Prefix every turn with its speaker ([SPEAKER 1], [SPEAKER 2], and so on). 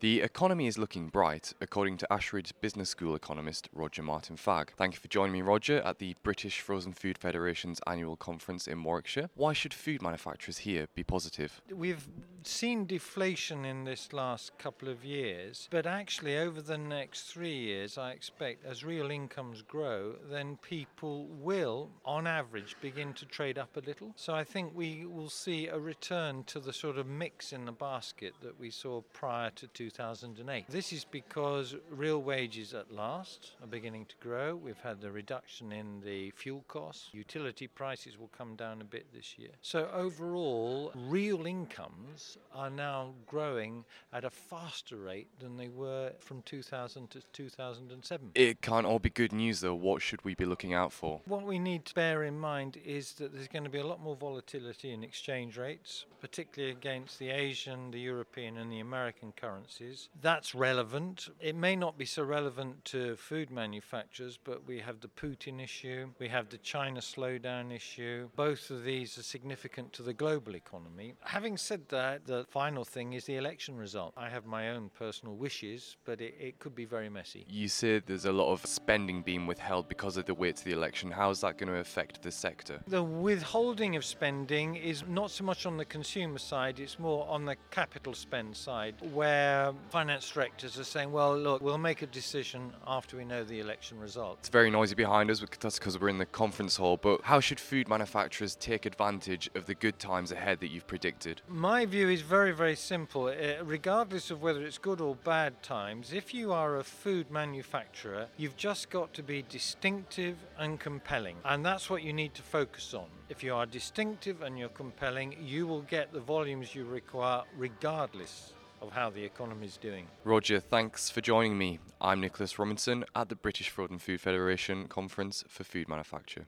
[SPEAKER 1] The economy is looking bright, according to Ashridge Business School economist Roger Martin Fagg. Thank you for joining me, Roger, at the British Frozen Food Federation's annual conference in Warwickshire. Why should food manufacturers here be positive?
[SPEAKER 2] We've seen deflation in this last couple of years, but actually, over the next three years, I expect as real incomes grow, then people will, on average, begin to trade up a little. So I think we will see a return to the sort of mix in the basket that we saw prior to 2008. This is because real wages at last are beginning to grow. We've had the reduction in the fuel costs. Utility prices will come down a bit this year. So overall, real incomes are now growing at a faster rate than they were from 2000 to 2007.
[SPEAKER 1] It can't all be good news, though. What should we be looking out for?
[SPEAKER 2] What we need to bear in mind is that there's going to be a lot more volatility in exchange rates, particularly against the Asian, the European, and the American currencies. That's relevant. It may not be so relevant to food manufacturers, but we have the Putin issue, we have the China slowdown issue. Both of these are significant to the global economy. Having said that, the final thing is the election result. I have my own personal wishes, but it, it could be very messy.
[SPEAKER 1] You said there's a lot of spending being withheld because of the way to the election. How is that going to affect the sector?
[SPEAKER 2] The withholding of spending is not so much on the consumer side, it's more on the capital spend side, where finance directors are saying, well, look, we'll make a decision after we know the election result.
[SPEAKER 1] It's very noisy behind us, that's because we're in the conference hall, but how should food manufacturers take advantage of the good times ahead that you've predicted?
[SPEAKER 2] My view is very, very simple. Uh, regardless of whether it's good or bad times, if you are a food manufacturer, you've just got to be distinctive and compelling. And that's what you need to focus on. If you are distinctive and you're compelling, you will get the volumes you require regardless of how the economy is doing.
[SPEAKER 1] Roger, thanks for joining me. I'm Nicholas Robinson at the British Frozen Food Federation Conference for Food Manufacture.